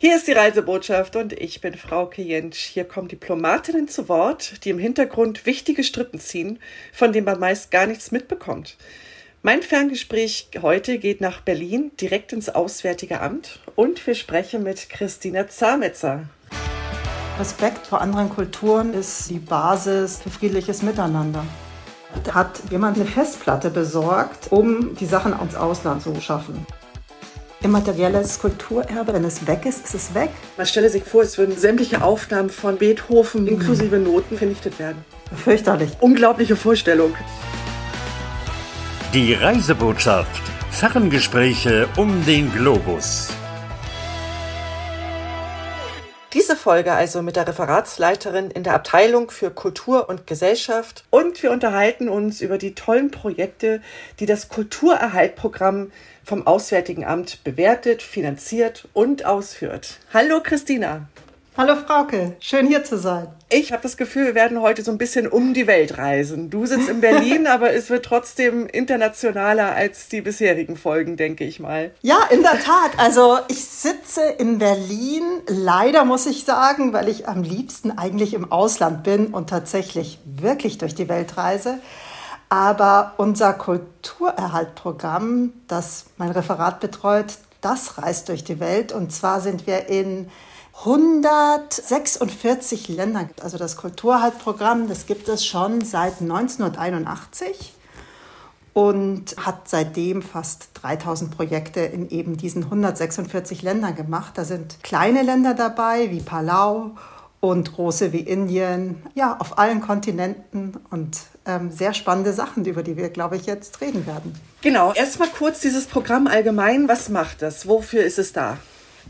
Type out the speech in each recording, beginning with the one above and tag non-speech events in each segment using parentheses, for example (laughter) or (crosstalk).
Hier ist die Reisebotschaft und ich bin Frau Jentsch. Hier kommen Diplomatinnen zu Wort, die im Hintergrund wichtige Strippen ziehen, von denen man meist gar nichts mitbekommt. Mein Ferngespräch heute geht nach Berlin, direkt ins Auswärtige Amt und wir sprechen mit Christina Zametzer. Respekt vor anderen Kulturen ist die Basis für friedliches Miteinander. Hat jemand eine Festplatte besorgt, um die Sachen ins Ausland zu schaffen? Immaterielles Kulturerbe, wenn es weg ist, ist es weg. Man stelle sich vor, es würden sämtliche Aufnahmen von Beethoven inklusive Noten vernichtet werden. Fürchterlich. Unglaubliche Vorstellung. Die Reisebotschaft. Ferngespräche um den Globus. Diese Folge also mit der Referatsleiterin in der Abteilung für Kultur und Gesellschaft und wir unterhalten uns über die tollen Projekte, die das Kulturerhaltprogramm vom Auswärtigen Amt bewertet, finanziert und ausführt. Hallo Christina. Hallo Frauke, schön hier zu sein. Ich habe das Gefühl, wir werden heute so ein bisschen um die Welt reisen. Du sitzt in Berlin, (laughs) aber es wird trotzdem internationaler als die bisherigen Folgen, denke ich mal. Ja, in der Tat. Also ich sitze in Berlin, leider muss ich sagen, weil ich am liebsten eigentlich im Ausland bin und tatsächlich wirklich durch die Welt reise. Aber unser Kulturerhaltprogramm, das mein Referat betreut, das reist durch die Welt. Und zwar sind wir in 146 Ländern. Also das Kulturerhaltprogramm, das gibt es schon seit 1981 und hat seitdem fast 3000 Projekte in eben diesen 146 Ländern gemacht. Da sind kleine Länder dabei wie Palau und große wie Indien, ja, auf allen Kontinenten und ähm, sehr spannende Sachen, über die wir, glaube ich, jetzt reden werden. Genau, erstmal kurz dieses Programm allgemein. Was macht das? Wofür ist es da?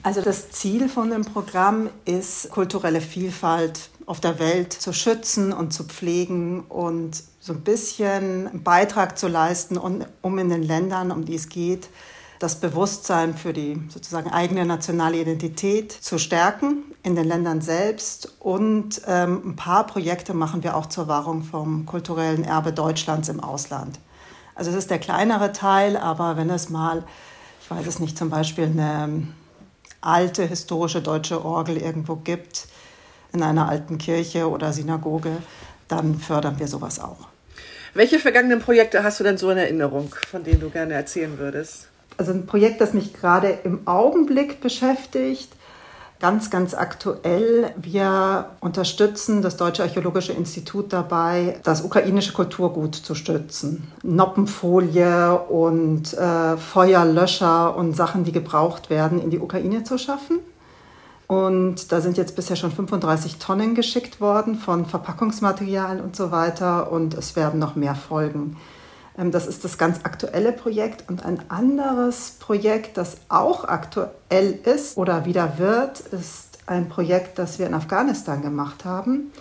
Also das Ziel von dem Programm ist, kulturelle Vielfalt auf der Welt zu schützen und zu pflegen und so ein bisschen einen Beitrag zu leisten, um in den Ländern, um die es geht, das Bewusstsein für die sozusagen eigene nationale Identität zu stärken in den Ländern selbst. Und ähm, ein paar Projekte machen wir auch zur Wahrung vom kulturellen Erbe Deutschlands im Ausland. Also es ist der kleinere Teil, aber wenn es mal, ich weiß es nicht, zum Beispiel eine alte historische deutsche Orgel irgendwo gibt, in einer alten Kirche oder Synagoge, dann fördern wir sowas auch. Welche vergangenen Projekte hast du denn so in Erinnerung, von denen du gerne erzählen würdest? also ein Projekt, das mich gerade im Augenblick beschäftigt, ganz, ganz aktuell. Wir unterstützen das Deutsche Archäologische Institut dabei, das ukrainische Kulturgut zu stützen. Noppenfolie und äh, Feuerlöscher und Sachen, die gebraucht werden, in die Ukraine zu schaffen. Und da sind jetzt bisher schon 35 Tonnen geschickt worden von Verpackungsmaterialien und so weiter. Und es werden noch mehr folgen. Ähm, das ist das ganz aktuelle Projekt. Und ein anderes Projekt, das auch aktuell ist oder wieder wird, ist ein Projekt, das wir in Afghanistan gemacht haben.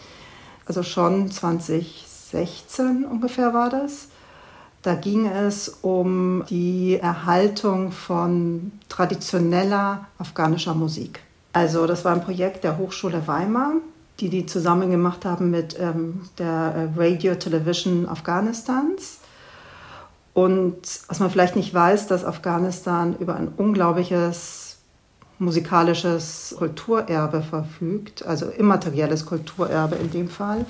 Also schon 2016 ungefähr war das. Da ging es um die Erhaltung von traditioneller afghanischer Musik. Also das war ein Projekt der Hochschule Weimar, die die zusammen gemacht haben mit ähm, der äh, Radio Television Afghanistans. Und was man vielleicht nicht weiß, dass Afghanistan über ein unglaubliches musikalisches Kulturerbe verfügt, also immaterielles Kulturerbe in dem Fall.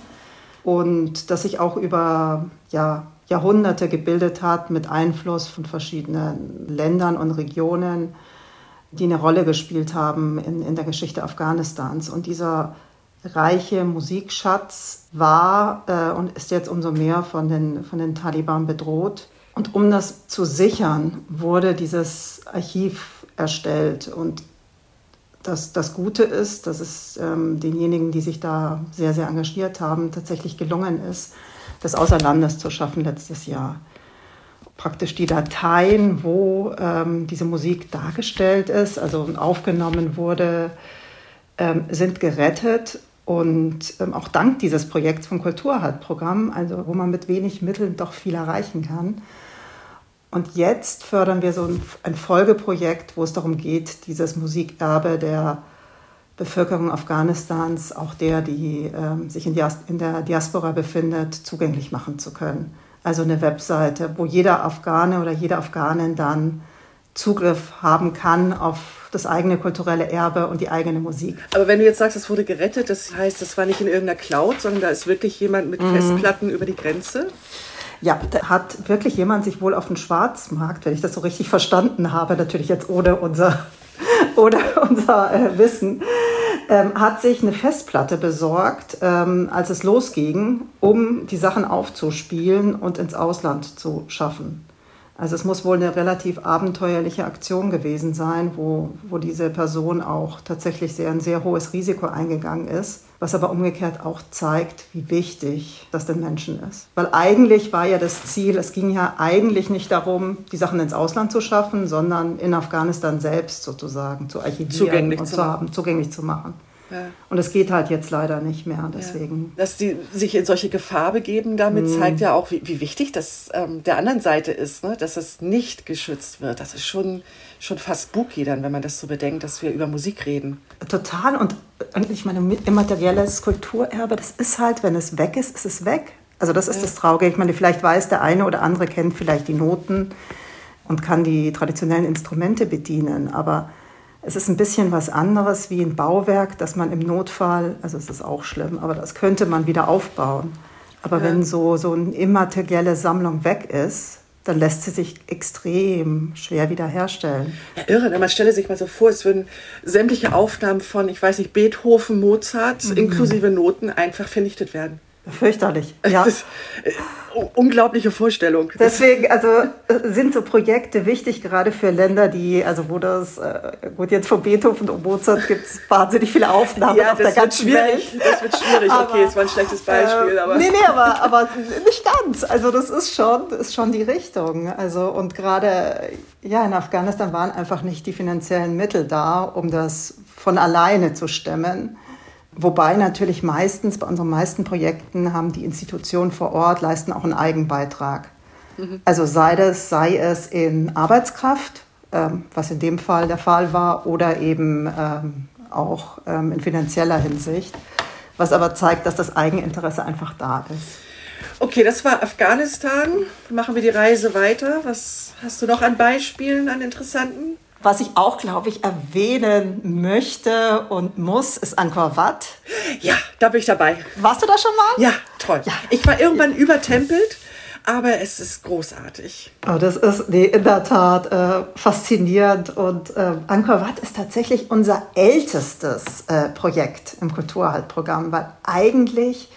Und das sich auch über ja, Jahrhunderte gebildet hat mit Einfluss von verschiedenen Ländern und Regionen, die eine Rolle gespielt haben in, in der Geschichte Afghanistans. Und dieser reiche Musikschatz war äh, und ist jetzt umso mehr von den, von den Taliban bedroht. Und um das zu sichern, wurde dieses Archiv erstellt. Und das, das Gute ist, dass es ähm, denjenigen, die sich da sehr, sehr engagiert haben, tatsächlich gelungen ist, das außer Landes zu schaffen letztes Jahr. Praktisch die Dateien, wo ähm, diese Musik dargestellt ist, also aufgenommen wurde, ähm, sind gerettet und ähm, auch dank dieses Projekts vom Kulturhalt-Programm, also wo man mit wenig Mitteln doch viel erreichen kann. Und jetzt fördern wir so ein, ein Folgeprojekt, wo es darum geht, dieses Musikerbe der Bevölkerung Afghanistans, auch der, die ähm, sich in, Dias in der Diaspora befindet, zugänglich machen zu können. Also eine Webseite, wo jeder Afghane oder jede Afghanin dann Zugriff haben kann auf das eigene kulturelle Erbe und die eigene Musik. Aber wenn du jetzt sagst, es wurde gerettet, das heißt, das war nicht in irgendeiner Cloud, sondern da ist wirklich jemand mit mhm. Festplatten über die Grenze? Ja, da hat wirklich jemand sich wohl auf den Schwarzmarkt, wenn ich das so richtig verstanden habe, natürlich jetzt ohne unser, (laughs) ohne unser äh, Wissen, ähm, hat sich eine Festplatte besorgt, ähm, als es losging, um die Sachen aufzuspielen und ins Ausland zu schaffen. Also es muss wohl eine relativ abenteuerliche Aktion gewesen sein, wo, wo diese Person auch tatsächlich sehr, ein sehr hohes Risiko eingegangen ist, was aber umgekehrt auch zeigt, wie wichtig das den Menschen ist. Weil eigentlich war ja das Ziel, es ging ja eigentlich nicht darum, die Sachen ins Ausland zu schaffen, sondern in Afghanistan selbst sozusagen zu archivieren zugänglich und zu, zu haben, zugänglich zu machen. Ja. Und es geht halt jetzt leider nicht mehr. Deswegen. Ja. Dass die sich in solche Gefahr begeben, damit mm. zeigt ja auch, wie, wie wichtig das ähm, der anderen Seite ist, ne? dass es nicht geschützt wird. Das ist schon, schon fast spooky dann, wenn man das so bedenkt, dass wir über Musik reden. Total. Und, und ich meine, immaterielles Kulturerbe, das ist halt, wenn es weg ist, ist es weg. Also das ist ja. das Traurige. Ich meine, vielleicht weiß der eine oder andere kennt vielleicht die Noten und kann die traditionellen Instrumente bedienen, aber es ist ein bisschen was anderes wie ein Bauwerk, das man im Notfall, also es ist auch schlimm, aber das könnte man wieder aufbauen. Aber ja. wenn so, so eine immaterielle Sammlung weg ist, dann lässt sie sich extrem schwer wiederherstellen. Ja, irre. Man stelle sich mal so vor, es würden sämtliche Aufnahmen von, ich weiß nicht, Beethoven, Mozart, mhm. inklusive Noten, einfach vernichtet werden. Fürchterlich. Ja. Das, äh, unglaubliche Vorstellung. Deswegen, also äh, sind so Projekte wichtig, gerade für Länder, die, also wo das, äh, gut, jetzt von Beethoven und Mozart gibt es wahnsinnig viele Aufnahmen ja, auf der ganzen Welt. Das wird schwierig, aber, okay, es war ein schlechtes Beispiel. Äh, aber. Nee, nee, aber, aber nicht ganz. Also das ist schon, ist schon die Richtung. Also und gerade, ja, in Afghanistan waren einfach nicht die finanziellen Mittel da, um das von alleine zu stemmen. Wobei natürlich meistens, bei unseren meisten Projekten haben die Institutionen vor Ort, leisten auch einen Eigenbeitrag. Mhm. Also sei, das, sei es in Arbeitskraft, ähm, was in dem Fall der Fall war, oder eben ähm, auch ähm, in finanzieller Hinsicht, was aber zeigt, dass das Eigeninteresse einfach da ist. Okay, das war Afghanistan. Machen wir die Reise weiter. Was hast du noch an Beispielen, an interessanten? Was ich auch, glaube ich, erwähnen möchte und muss, ist Angkor Wat. Ja, da bin ich dabei. Warst du da schon mal? Ja, toll. Ja. Ich war irgendwann übertempelt, aber es ist großartig. Oh, das ist nee, in der Tat äh, faszinierend. Und äh, Angkor Wat ist tatsächlich unser ältestes äh, Projekt im Kulturhaltprogramm, weil eigentlich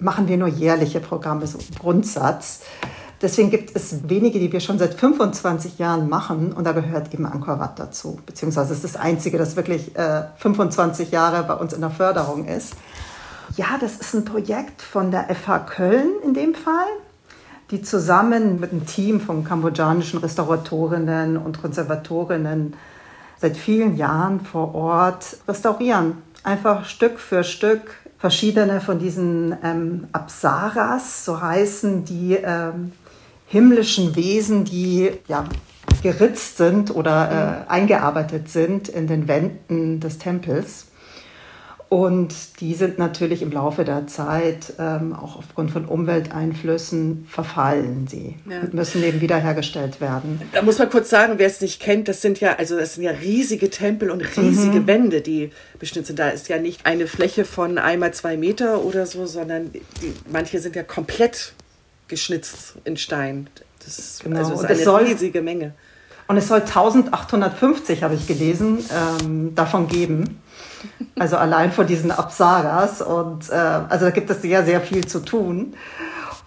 machen wir nur jährliche Programme, so im Grundsatz. Deswegen gibt es wenige, die wir schon seit 25 Jahren machen und da gehört eben Angkor Wat dazu. Beziehungsweise es ist das einzige, das wirklich äh, 25 Jahre bei uns in der Förderung ist. Ja, das ist ein Projekt von der FH Köln in dem Fall, die zusammen mit einem Team von kambodschanischen Restauratorinnen und Konservatorinnen seit vielen Jahren vor Ort restaurieren. Einfach Stück für Stück verschiedene von diesen ähm, Apsaras, so heißen die ähm, himmlischen Wesen, die ja, geritzt sind oder äh, eingearbeitet sind in den Wänden des Tempels. Und die sind natürlich im Laufe der Zeit, ähm, auch aufgrund von Umwelteinflüssen, verfallen sie ja. und müssen eben wiederhergestellt werden. Da muss man kurz sagen, wer es nicht kennt, das sind ja, also das sind ja riesige Tempel und riesige mhm. Wände, die beschnitten sind. Da ist ja nicht eine Fläche von einmal zwei Meter oder so, sondern die, manche sind ja komplett geschnitzt in Stein. Das genau. also ist eine soll, riesige Menge. Und es soll 1850, habe ich gelesen, ähm, davon geben. Also allein von diesen Apsaras. Und äh, also da gibt es sehr, sehr viel zu tun.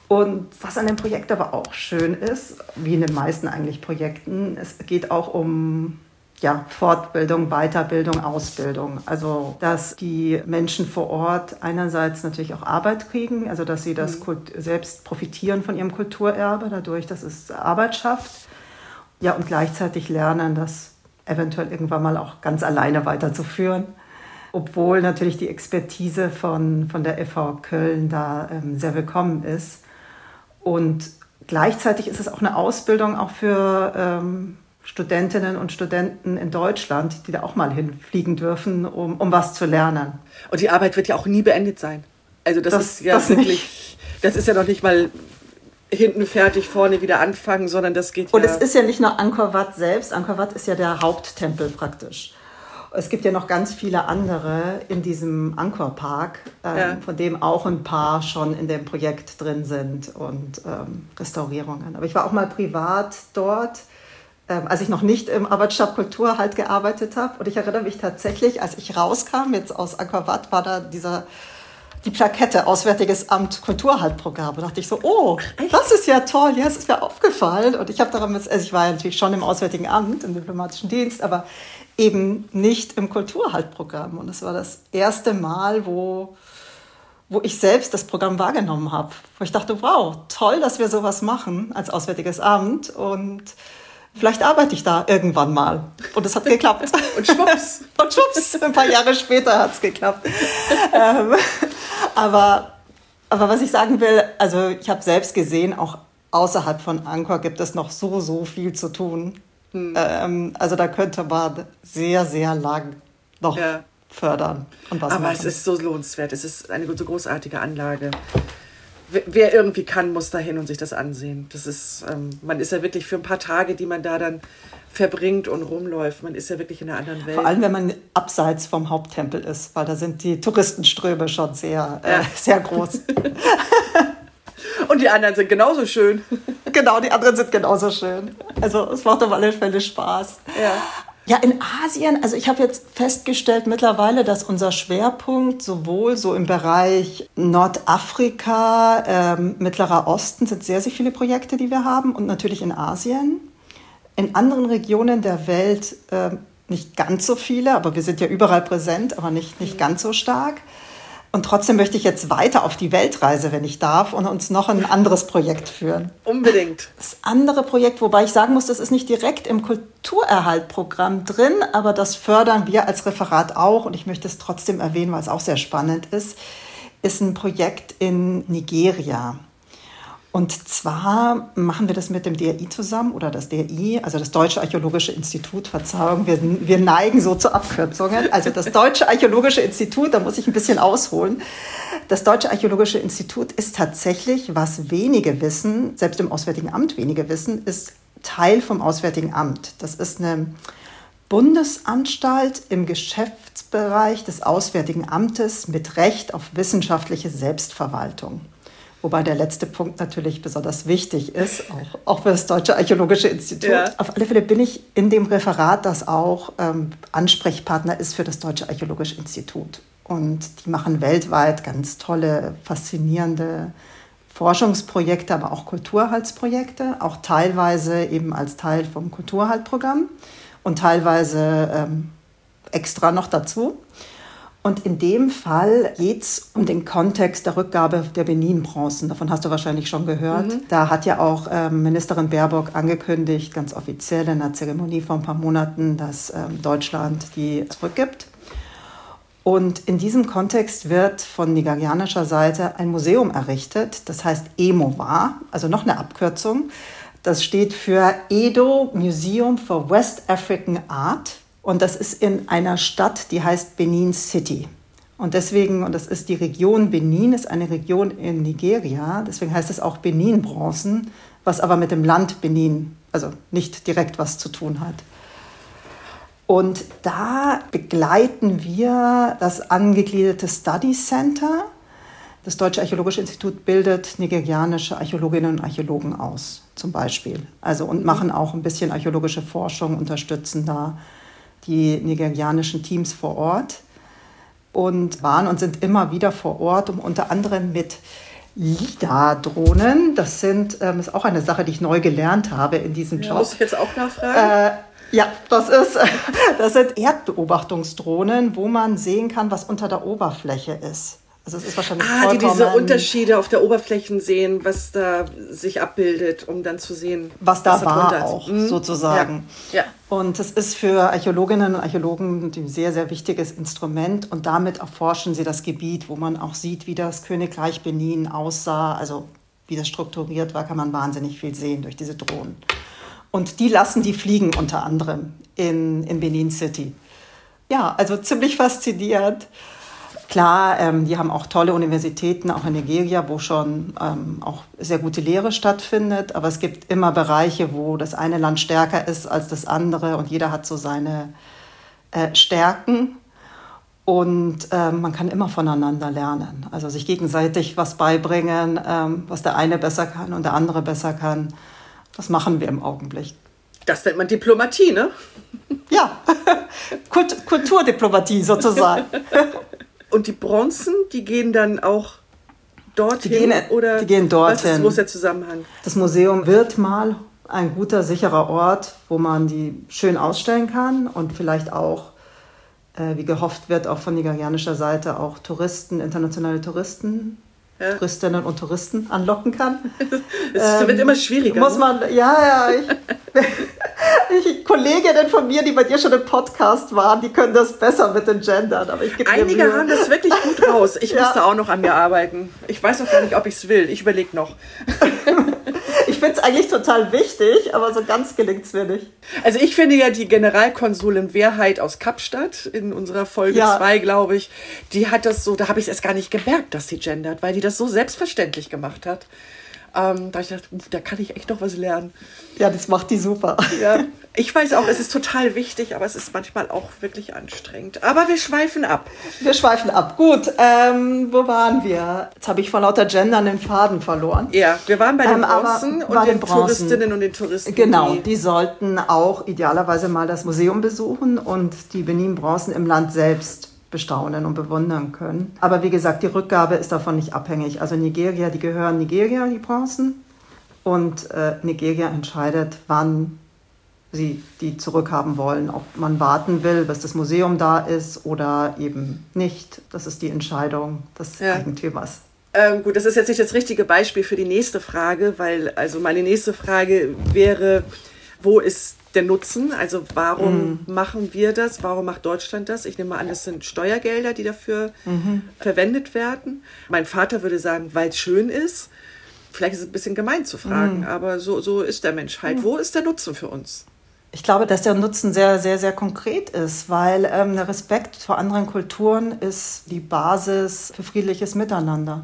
Und was an dem Projekt aber auch schön ist, wie in den meisten eigentlich Projekten, es geht auch um ja, Fortbildung, Weiterbildung, Ausbildung. Also, dass die Menschen vor Ort einerseits natürlich auch Arbeit kriegen, also dass sie das mhm. selbst profitieren von ihrem Kulturerbe, dadurch, dass es Arbeit schafft. Ja, und gleichzeitig lernen, das eventuell irgendwann mal auch ganz alleine weiterzuführen. Obwohl natürlich die Expertise von, von der FH Köln da ähm, sehr willkommen ist. Und gleichzeitig ist es auch eine Ausbildung auch für ähm, Studentinnen und Studenten in Deutschland, die da auch mal hinfliegen dürfen, um, um was zu lernen. Und die Arbeit wird ja auch nie beendet sein. Also das, das ist ja das wirklich, nicht. das ist ja noch nicht mal hinten fertig, vorne wieder anfangen, sondern das geht Und ja. es ist ja nicht nur Angkor Wat selbst, Angkor Wat ist ja der Haupttempel praktisch. Es gibt ja noch ganz viele andere in diesem Angkor Park, ähm, ja. von dem auch ein paar schon in dem Projekt drin sind und ähm, Restaurierungen. Aber ich war auch mal privat dort, ähm, als ich noch nicht im Arbeitsstab Kultur halt gearbeitet habe. Und ich erinnere mich tatsächlich, als ich rauskam, jetzt aus Wat, war da dieser die Plakette Auswärtiges Amt Kulturhaltprogramm. Da dachte ich so, oh, Echt? das ist ja toll, ja, es ist mir aufgefallen. Und ich habe daran, also ich war ja natürlich schon im Auswärtigen Amt, im diplomatischen Dienst, aber eben nicht im Kulturhaltprogramm. Und es war das erste Mal, wo, wo ich selbst das Programm wahrgenommen habe. Wo ich dachte, wow, toll, dass wir sowas machen als Auswärtiges Amt. Und vielleicht arbeite ich da irgendwann mal. Und es hat geklappt. (laughs) Und schwupps. (laughs) Und schwupps, ein paar Jahre später hat es geklappt. ähm, aber, aber was ich sagen will, also ich habe selbst gesehen, auch außerhalb von Angkor gibt es noch so, so viel zu tun. Hm. Ähm, also da könnte man sehr, sehr lang noch ja. fördern und was Aber machen. es ist so lohnenswert. Es ist eine so großartige Anlage. Wer irgendwie kann, muss da hin und sich das ansehen. Das ist, ähm, man ist ja wirklich für ein paar Tage, die man da dann verbringt und rumläuft. Man ist ja wirklich in einer anderen Welt. Vor allem, wenn man abseits vom Haupttempel ist, weil da sind die Touristenströme schon sehr, äh, ja. sehr groß. (laughs) Und die anderen sind genauso schön. Genau, die anderen sind genauso schön. Also es macht auf alle Fälle Spaß. Ja. Ja, in Asien, also ich habe jetzt festgestellt mittlerweile, dass unser Schwerpunkt sowohl so im Bereich Nordafrika, ähm, Mittlerer Osten sind sehr, sehr viele Projekte, die wir haben und natürlich in Asien. In anderen Regionen der Welt äh, nicht ganz so viele, aber wir sind ja überall präsent, aber nicht, nicht ganz so stark. Und trotzdem möchte ich jetzt weiter auf die Weltreise, wenn ich darf, und uns noch ein anderes Projekt führen. Unbedingt. Das andere Projekt, wobei ich sagen muss, das ist nicht direkt im Kulturerhaltprogramm drin, aber das fördern wir als Referat auch. Und ich möchte es trotzdem erwähnen, weil es auch sehr spannend ist, ist ein Projekt in Nigeria. Und zwar machen wir das mit dem DRI zusammen oder das DRI, also das Deutsche Archäologische Institut, Verzeihung, wir, wir neigen so zu Abkürzungen. Also das (laughs) Deutsche Archäologische Institut, da muss ich ein bisschen ausholen. Das Deutsche Archäologische Institut ist tatsächlich, was wenige wissen, selbst im Auswärtigen Amt wenige wissen, ist Teil vom Auswärtigen Amt. Das ist eine Bundesanstalt im Geschäftsbereich des Auswärtigen Amtes mit Recht auf wissenschaftliche Selbstverwaltung. Wobei der letzte Punkt natürlich besonders wichtig ist, auch, auch für das Deutsche Archäologische Institut. Ja. Auf alle Fälle bin ich in dem Referat, das auch ähm, Ansprechpartner ist für das Deutsche Archäologische Institut. Und die machen weltweit ganz tolle, faszinierende Forschungsprojekte, aber auch Kulturhaltsprojekte, auch teilweise eben als Teil vom Kulturhaltprogramm und teilweise ähm, extra noch dazu. Und in dem Fall geht es um den Kontext der Rückgabe der Benin-Bronzen. Davon hast du wahrscheinlich schon gehört. Mhm. Da hat ja auch ähm, Ministerin Baerbock angekündigt, ganz offiziell in einer Zeremonie vor ein paar Monaten, dass ähm, Deutschland die zurückgibt. Und in diesem Kontext wird von nigerianischer Seite ein Museum errichtet, das heißt EMOWA, also noch eine Abkürzung. Das steht für Edo Museum for West African Art. Und das ist in einer Stadt, die heißt Benin City. Und deswegen, und das ist die Region Benin, ist eine Region in Nigeria, deswegen heißt es auch Benin-Bronzen, was aber mit dem Land Benin, also nicht direkt was zu tun hat. Und da begleiten wir das angegliederte Study Center. Das Deutsche Archäologische Institut bildet nigerianische Archäologinnen und Archäologen aus, zum Beispiel. Also und machen auch ein bisschen archäologische Forschung, unterstützen da die nigerianischen Teams vor Ort und waren und sind immer wieder vor Ort, um unter anderem mit LIDAR-Drohnen, das sind, ähm, ist auch eine Sache, die ich neu gelernt habe in diesem ja, Job. Muss ich jetzt auch nachfragen? Äh, ja, das, ist, (laughs) das sind Erdbeobachtungsdrohnen, wo man sehen kann, was unter der Oberfläche ist. Also es ist wahrscheinlich ah, die diese Unterschiede auf der Oberfläche sehen, was da sich abbildet, um dann zu sehen, was da was war auch mhm. sozusagen. Ja. ja. Und es ist für Archäologinnen und Archäologen ein sehr, sehr wichtiges Instrument und damit erforschen sie das Gebiet, wo man auch sieht, wie das Königreich Benin aussah, also wie das strukturiert war, kann man wahnsinnig viel sehen durch diese Drohnen. Und die lassen die fliegen unter anderem in, in Benin City. Ja, also ziemlich faszinierend Klar, ähm, die haben auch tolle Universitäten, auch in Nigeria, wo schon ähm, auch sehr gute Lehre stattfindet. Aber es gibt immer Bereiche, wo das eine Land stärker ist als das andere und jeder hat so seine äh, Stärken. Und ähm, man kann immer voneinander lernen. Also sich gegenseitig was beibringen, ähm, was der eine besser kann und der andere besser kann. Das machen wir im Augenblick. Das nennt man Diplomatie, ne? Ja, (laughs) Kult Kulturdiplomatie sozusagen. (laughs) Und die Bronzen, die gehen dann auch dorthin? Die gehen, oder die gehen dorthin. Was ist, wo ist der Zusammenhang? Das Museum wird mal ein guter, sicherer Ort, wo man die schön ausstellen kann und vielleicht auch, äh, wie gehofft wird, auch von nigerianischer Seite auch Touristen, internationale Touristen ja. Touristinnen und Touristen anlocken kann. (laughs) Es ähm, wird immer schwieriger. Muss ne? man, ne? ja, ja. Ich, (laughs) ich, Kolleginnen von mir, die bei dir schon im Podcast waren, die können das besser mit den Gendern. Aber ich Einige haben das wirklich gut raus. Ich (laughs) ja. müsste auch noch an mir arbeiten. Ich weiß noch gar nicht, ob ich es will. Ich überlege noch. Ich finde es eigentlich total wichtig, aber so ganz gelingt es mir nicht. Also ich finde ja die Generalkonsulin Wehrheit aus Kapstadt in unserer Folge 2, ja. glaube ich, die hat das so, da habe ich es erst gar nicht gemerkt, dass sie gendert, weil die das so selbstverständlich gemacht hat. Ähm, da ich dachte, da kann ich echt noch was lernen. Ja, das macht die super. Ja, (laughs) ich weiß auch, es ist total wichtig, aber es ist manchmal auch wirklich anstrengend. Aber wir schweifen ab. Wir schweifen ab. Gut, ähm, wo waren wir? Jetzt habe ich vor lauter Gendern den Faden verloren. Ja, wir waren bei den ähm, Bronzen und den, den Touristinnen und den Touristen. Genau, die, die sollten auch idealerweise mal das Museum besuchen und die Benin-Bronzen im Land selbst bestaunen und bewundern können. Aber wie gesagt, die Rückgabe ist davon nicht abhängig. Also Nigeria, die gehören Nigeria, die Bronzen. Und äh, Nigeria entscheidet, wann sie die zurückhaben wollen. Ob man warten will, bis das Museum da ist oder eben nicht. Das ist die Entscheidung des ja. Eigentümers. Ähm, gut, das ist jetzt nicht das richtige Beispiel für die nächste Frage, weil also meine nächste Frage wäre, wo ist der Nutzen? Also warum mhm. machen wir das? Warum macht Deutschland das? Ich nehme an, das sind Steuergelder, die dafür mhm. verwendet werden. Mein Vater würde sagen, weil es schön ist. Vielleicht ist es ein bisschen gemein zu fragen, mhm. aber so, so ist der Mensch halt. Wo ist der Nutzen für uns? Ich glaube, dass der Nutzen sehr, sehr, sehr konkret ist, weil ähm, der Respekt vor anderen Kulturen ist die Basis für friedliches Miteinander.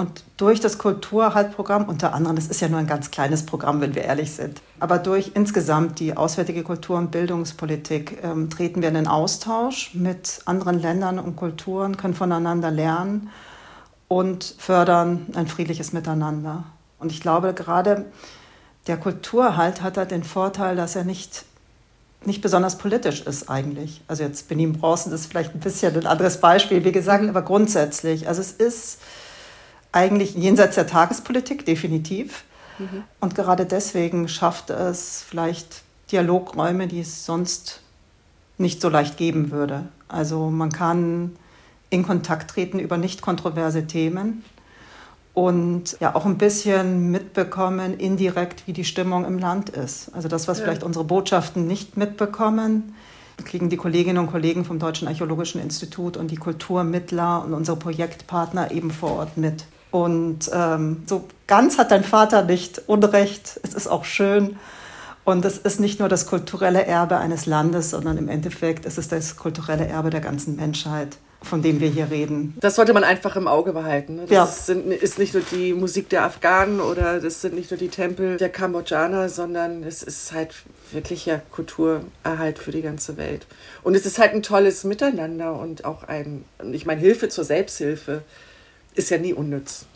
Und durch das Kulturhaltprogramm, unter anderem, das ist ja nur ein ganz kleines Programm, wenn wir ehrlich sind, aber durch insgesamt die auswärtige Kultur- und Bildungspolitik ähm, treten wir in den Austausch mit anderen Ländern und Kulturen, können voneinander lernen und fördern ein friedliches Miteinander. Und ich glaube, gerade der Kulturhalt hat halt den Vorteil, dass er nicht, nicht besonders politisch ist eigentlich. Also jetzt Benin Bronzen ist vielleicht ein bisschen ein anderes Beispiel, wie gesagt, aber grundsätzlich. Also es ist eigentlich jenseits der Tagespolitik, definitiv. Mhm. Und gerade deswegen schafft es vielleicht Dialogräume, die es sonst nicht so leicht geben würde. Also man kann in Kontakt treten über nicht kontroverse Themen und ja auch ein bisschen mitbekommen, indirekt, wie die Stimmung im Land ist. Also das, was ja. vielleicht unsere Botschaften nicht mitbekommen, kriegen die Kolleginnen und Kollegen vom Deutschen Archäologischen Institut und die Kulturmittler und unsere Projektpartner eben vor Ort mit. Und ähm, so ganz hat dein Vater nicht Unrecht. Es ist auch schön. Und es ist nicht nur das kulturelle Erbe eines Landes, sondern im Endeffekt ist es das kulturelle Erbe der ganzen Menschheit, von dem wir hier reden. Das sollte man einfach im Auge behalten. Ne? Das ja. ist, sind, ist nicht nur die Musik der Afghanen oder das sind nicht nur die Tempel der Kambodschaner, sondern es ist halt wirklich ja Kulturerhalt für die ganze Welt. Und es ist halt ein tolles Miteinander und auch ein, ich meine, Hilfe zur Selbsthilfe ist ja nie unnütz.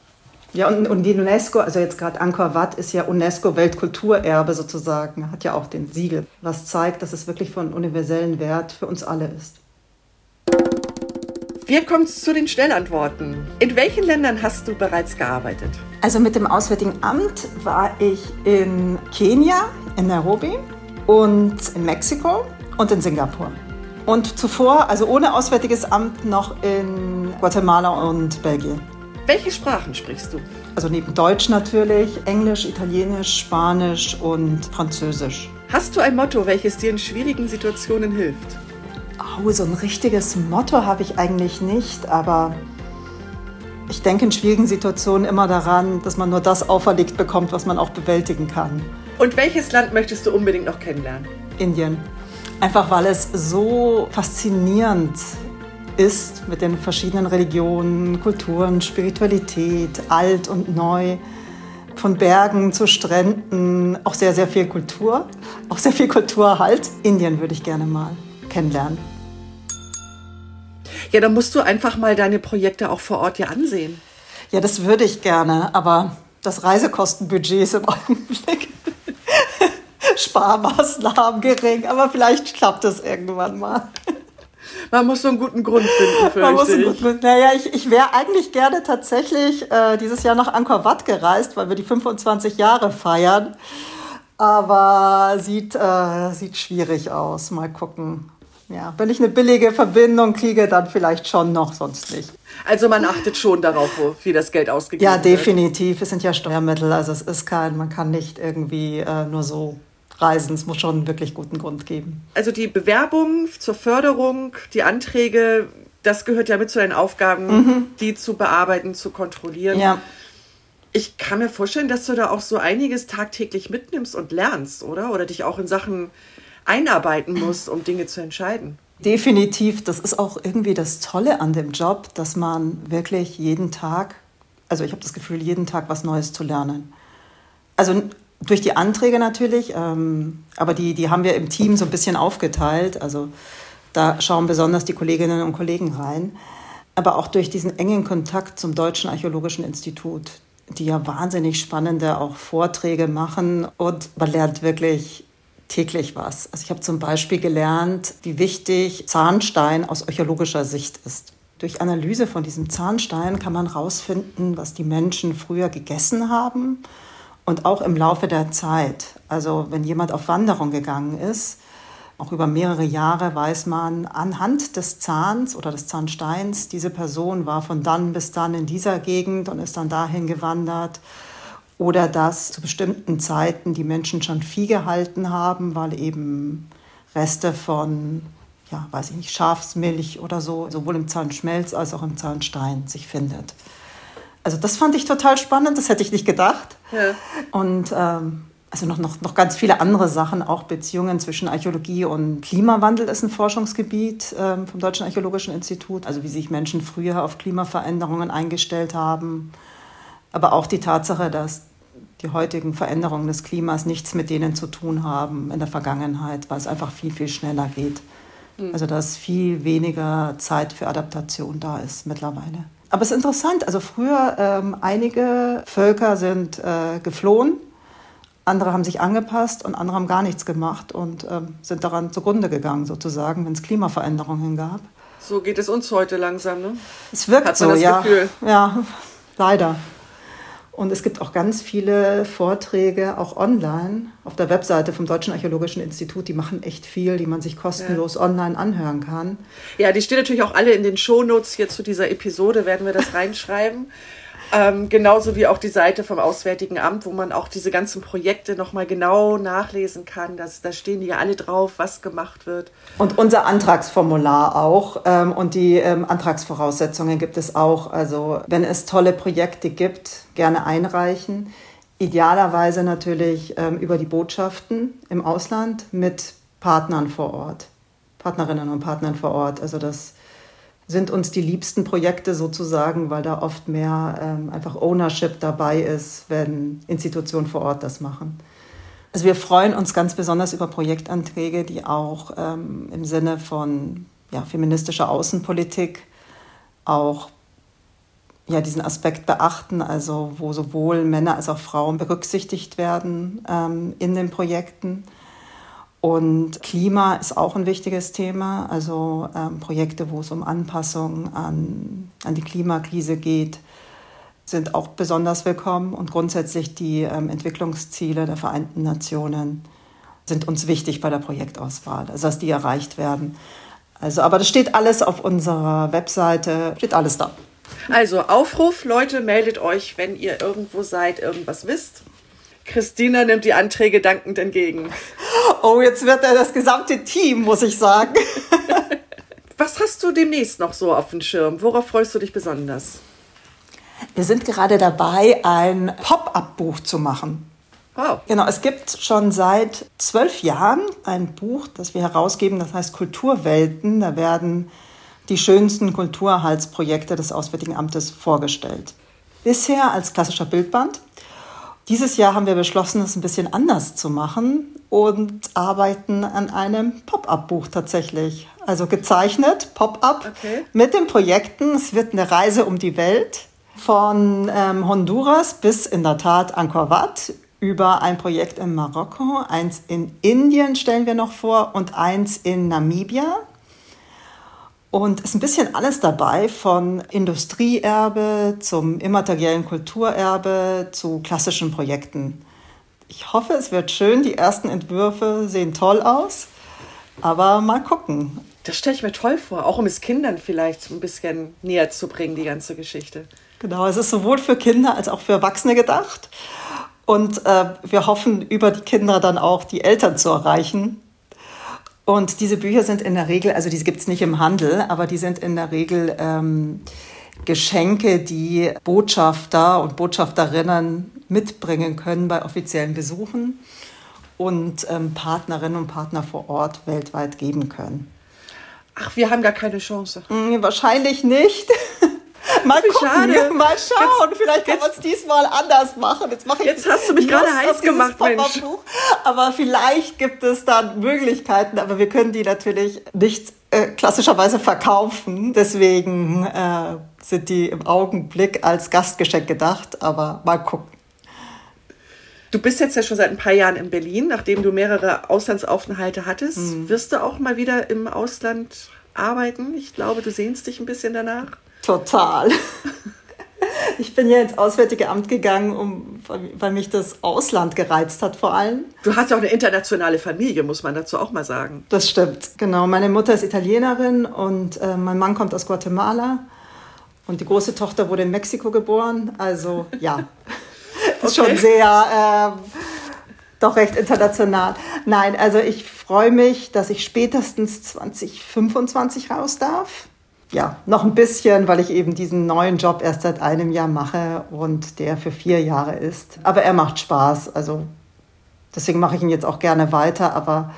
Ja, und, und die UNESCO, also jetzt gerade Angkor Wat ist ja UNESCO-Weltkulturerbe sozusagen, hat ja auch den Siegel, was zeigt, dass es wirklich von universellen Wert für uns alle ist. Wir kommen zu den Schnellantworten. In welchen Ländern hast du bereits gearbeitet? Also mit dem Auswärtigen Amt war ich in Kenia, in Nairobi und in Mexiko und in Singapur. Und zuvor, also ohne Auswärtiges Amt, noch in Guatemala und Belgien. Welche Sprachen sprichst du? Also neben Deutsch natürlich, Englisch, Italienisch, Spanisch und Französisch. Hast du ein Motto, welches dir in schwierigen Situationen hilft? Oh, so ein richtiges Motto habe ich eigentlich nicht, aber ich denke in schwierigen Situationen immer daran, dass man nur das auferlegt bekommt, was man auch bewältigen kann. Und welches Land möchtest du unbedingt noch kennenlernen? Indien. Einfach weil es so faszinierend ist mit den verschiedenen Religionen, Kulturen, Spiritualität, alt und neu, von Bergen zu Stränden, auch sehr, sehr viel Kultur, auch sehr viel Kulturhalt. Indien würde ich gerne mal kennenlernen. Ja, dann musst du einfach mal deine Projekte auch vor Ort dir ansehen. Ja, das würde ich gerne, aber das Reisekostenbudget ist im (laughs) Augenblick (laughs) Sparmaßnahmen gering, aber vielleicht klappt es irgendwann mal. Man muss so einen guten Grund finden, für Man muss einen guten Grund. Naja, ich, ich wäre eigentlich gerne tatsächlich äh, dieses Jahr nach Angkor Wat gereist, weil wir die 25 Jahre feiern. Aber sieht, äh, sieht schwierig aus. Mal gucken. Ja, wenn ich eine billige Verbindung kriege, dann vielleicht schon noch, sonst nicht. Also man achtet schon darauf, wo, wie das Geld ausgegeben wird. Ja, definitiv. Wird. Es sind ja Steuermittel, also es ist kein, man kann nicht irgendwie äh, nur so reisen. Es muss schon wirklich guten Grund geben. Also die Bewerbung zur Förderung, die Anträge, das gehört ja mit zu deinen Aufgaben, mhm. die zu bearbeiten, zu kontrollieren. Ja. Ich kann mir vorstellen, dass du da auch so einiges tagtäglich mitnimmst und lernst, oder? Oder dich auch in Sachen einarbeiten musst, um Dinge zu entscheiden. Definitiv. Das ist auch irgendwie das Tolle an dem Job, dass man wirklich jeden Tag, also ich habe das Gefühl, jeden Tag was Neues zu lernen. Also durch die Anträge natürlich, ähm, aber die, die haben wir im Team so ein bisschen aufgeteilt. Also da schauen besonders die Kolleginnen und Kollegen rein. Aber auch durch diesen engen Kontakt zum Deutschen Archäologischen Institut, die ja wahnsinnig spannende auch Vorträge machen und man lernt wirklich täglich was. Also ich habe zum Beispiel gelernt, wie wichtig Zahnstein aus archäologischer Sicht ist. Durch Analyse von diesem Zahnstein kann man herausfinden, was die Menschen früher gegessen haben und auch im Laufe der Zeit, also wenn jemand auf Wanderung gegangen ist, auch über mehrere Jahre weiß man anhand des Zahns oder des Zahnsteins, diese Person war von dann bis dann in dieser Gegend und ist dann dahin gewandert. Oder dass zu bestimmten Zeiten die Menschen schon Vieh gehalten haben, weil eben Reste von, ja, weiß ich nicht, Schafsmilch oder so, sowohl im Zahnschmelz als auch im Zahnstein sich findet. Also das fand ich total spannend, das hätte ich nicht gedacht. Ja. Und ähm, also noch, noch, noch ganz viele andere Sachen, auch Beziehungen zwischen Archäologie und Klimawandel ist ein Forschungsgebiet ähm, vom Deutschen Archäologischen Institut. Also wie sich Menschen früher auf Klimaveränderungen eingestellt haben. Aber auch die Tatsache, dass die heutigen Veränderungen des Klimas nichts mit denen zu tun haben in der Vergangenheit, weil es einfach viel, viel schneller geht. Mhm. Also dass viel weniger Zeit für Adaptation da ist mittlerweile. Aber es ist interessant, also früher ähm, einige Völker sind äh, geflohen, andere haben sich angepasst und andere haben gar nichts gemacht und ähm, sind daran zugrunde gegangen, sozusagen, wenn es Klimaveränderungen gab. So geht es uns heute langsam, ne? Es wirkt Hat man so, das ja. Gefühl. Ja, leider. Und es gibt auch ganz viele Vorträge, auch online, auf der Webseite vom Deutschen Archäologischen Institut. Die machen echt viel, die man sich kostenlos ja. online anhören kann. Ja, die stehen natürlich auch alle in den Shownotes hier zu dieser Episode, werden wir das (laughs) reinschreiben. Ähm, genauso wie auch die Seite vom Auswärtigen Amt, wo man auch diese ganzen Projekte nochmal genau nachlesen kann. Das, da stehen die ja alle drauf, was gemacht wird. Und unser Antragsformular auch. Ähm, und die ähm, Antragsvoraussetzungen gibt es auch. Also wenn es tolle Projekte gibt, gerne einreichen. Idealerweise natürlich ähm, über die Botschaften im Ausland mit Partnern vor Ort. Partnerinnen und Partnern vor Ort. Also das sind uns die liebsten Projekte sozusagen, weil da oft mehr ähm, einfach Ownership dabei ist, wenn Institutionen vor Ort das machen. Also wir freuen uns ganz besonders über Projektanträge, die auch ähm, im Sinne von ja, feministischer Außenpolitik auch ja, diesen Aspekt beachten, also wo sowohl Männer als auch Frauen berücksichtigt werden ähm, in den Projekten. Und Klima ist auch ein wichtiges Thema, also ähm, Projekte, wo es um Anpassung an, an die Klimakrise geht, sind auch besonders willkommen. Und grundsätzlich die ähm, Entwicklungsziele der Vereinten Nationen sind uns wichtig bei der Projektauswahl, also dass die erreicht werden. Also, aber das steht alles auf unserer Webseite, steht alles da. Also Aufruf, Leute, meldet euch, wenn ihr irgendwo seid, irgendwas wisst. Christina nimmt die Anträge dankend entgegen. Oh, jetzt wird er das gesamte Team, muss ich sagen. (laughs) Was hast du demnächst noch so auf dem Schirm? Worauf freust du dich besonders? Wir sind gerade dabei, ein Pop-up-Buch zu machen. Wow. Genau, es gibt schon seit zwölf Jahren ein Buch, das wir herausgeben, das heißt Kulturwelten. Da werden die schönsten Kulturerhaltsprojekte des Auswärtigen Amtes vorgestellt. Bisher als klassischer Bildband. Dieses Jahr haben wir beschlossen, es ein bisschen anders zu machen und arbeiten an einem Pop-up-Buch tatsächlich. Also gezeichnet, Pop-up, okay. mit den Projekten. Es wird eine Reise um die Welt von ähm, Honduras bis in der Tat Angkor Wat über ein Projekt in Marokko, eins in Indien stellen wir noch vor und eins in Namibia. Und es ist ein bisschen alles dabei, von Industrieerbe zum immateriellen Kulturerbe zu klassischen Projekten. Ich hoffe, es wird schön. Die ersten Entwürfe sehen toll aus. Aber mal gucken. Das stelle ich mir toll vor, auch um es Kindern vielleicht ein bisschen näher zu bringen, die ganze Geschichte. Genau, es ist sowohl für Kinder als auch für Erwachsene gedacht. Und äh, wir hoffen, über die Kinder dann auch die Eltern zu erreichen. Und diese Bücher sind in der Regel, also diese gibt es nicht im Handel, aber die sind in der Regel ähm, Geschenke, die Botschafter und Botschafterinnen mitbringen können bei offiziellen Besuchen und ähm, Partnerinnen und Partner vor Ort weltweit geben können. Ach, wir haben gar keine Chance. Hm, wahrscheinlich nicht. (laughs) mal gucken, schade. mal schauen. Jetzt, vielleicht kann man es diesmal anders machen. Jetzt, ich jetzt hast du mich gerade heiß gemacht, Mensch. Aber vielleicht gibt es dann Möglichkeiten, aber wir können die natürlich nicht äh, klassischerweise verkaufen. Deswegen äh, sind die im Augenblick als Gastgeschenk gedacht, aber mal gucken. Du bist jetzt ja schon seit ein paar Jahren in Berlin, nachdem du mehrere Auslandsaufenthalte hattest. Mhm. Wirst du auch mal wieder im Ausland arbeiten? Ich glaube, du sehnst dich ein bisschen danach. Total. Ich bin ja ins Auswärtige Amt gegangen, um, weil mich das Ausland gereizt hat vor allem. Du hast ja auch eine internationale Familie, muss man dazu auch mal sagen. Das stimmt, genau. Meine Mutter ist Italienerin und äh, mein Mann kommt aus Guatemala. Und die große Tochter wurde in Mexiko geboren. Also ja, (laughs) ist okay. schon sehr, äh, doch recht international. Nein, also ich freue mich, dass ich spätestens 2025 raus darf ja, noch ein bisschen, weil ich eben diesen neuen Job erst seit einem Jahr mache und der für vier Jahre ist. Aber er macht Spaß. Also deswegen mache ich ihn jetzt auch gerne weiter. Aber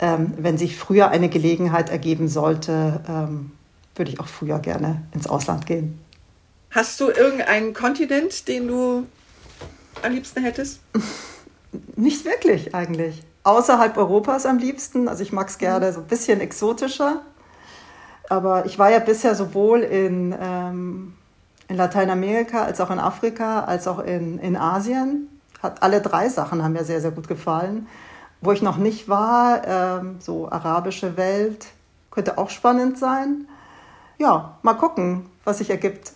ähm, wenn sich früher eine Gelegenheit ergeben sollte, ähm, würde ich auch früher gerne ins Ausland gehen. Hast du irgendeinen Kontinent, den du am liebsten hättest? (laughs) Nicht wirklich eigentlich. Außerhalb Europas am liebsten. Also ich mag es gerne so ein bisschen exotischer. Aber ich war ja bisher sowohl in, ähm, in Lateinamerika als auch in Afrika als auch in, in Asien. Hat, alle drei Sachen haben mir sehr, sehr gut gefallen. Wo ich noch nicht war, ähm, so arabische Welt, könnte auch spannend sein. Ja, mal gucken, was sich ergibt.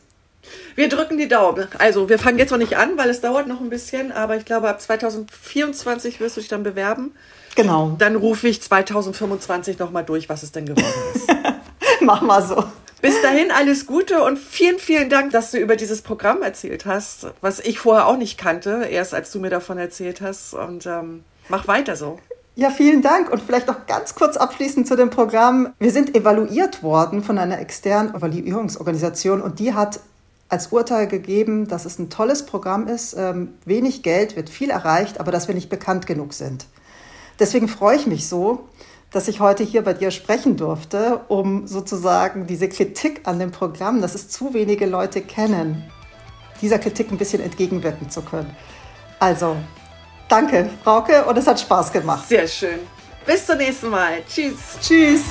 Wir drücken die Daumen. Also, wir fangen jetzt noch nicht an, weil es dauert noch ein bisschen, aber ich glaube, ab 2024 wirst du dich dann bewerben. Genau. Dann rufe ich 2025 nochmal durch, was es denn geworden ist. (laughs) Mach mal so. Bis dahin alles Gute und vielen, vielen Dank, dass du über dieses Programm erzählt hast, was ich vorher auch nicht kannte, erst als du mir davon erzählt hast. Und ähm, mach weiter so. Ja, vielen Dank. Und vielleicht noch ganz kurz abschließend zu dem Programm. Wir sind evaluiert worden von einer externen Evaluierungsorganisation und die hat als Urteil gegeben, dass es ein tolles Programm ist, ähm, wenig Geld, wird viel erreicht, aber dass wir nicht bekannt genug sind. Deswegen freue ich mich so, dass ich heute hier bei dir sprechen durfte, um sozusagen diese Kritik an dem Programm, dass es zu wenige Leute kennen, dieser Kritik ein bisschen entgegenwirken zu können. Also, danke, Frauke, und es hat Spaß gemacht. Sehr schön. Bis zum nächsten Mal. Tschüss. Tschüss.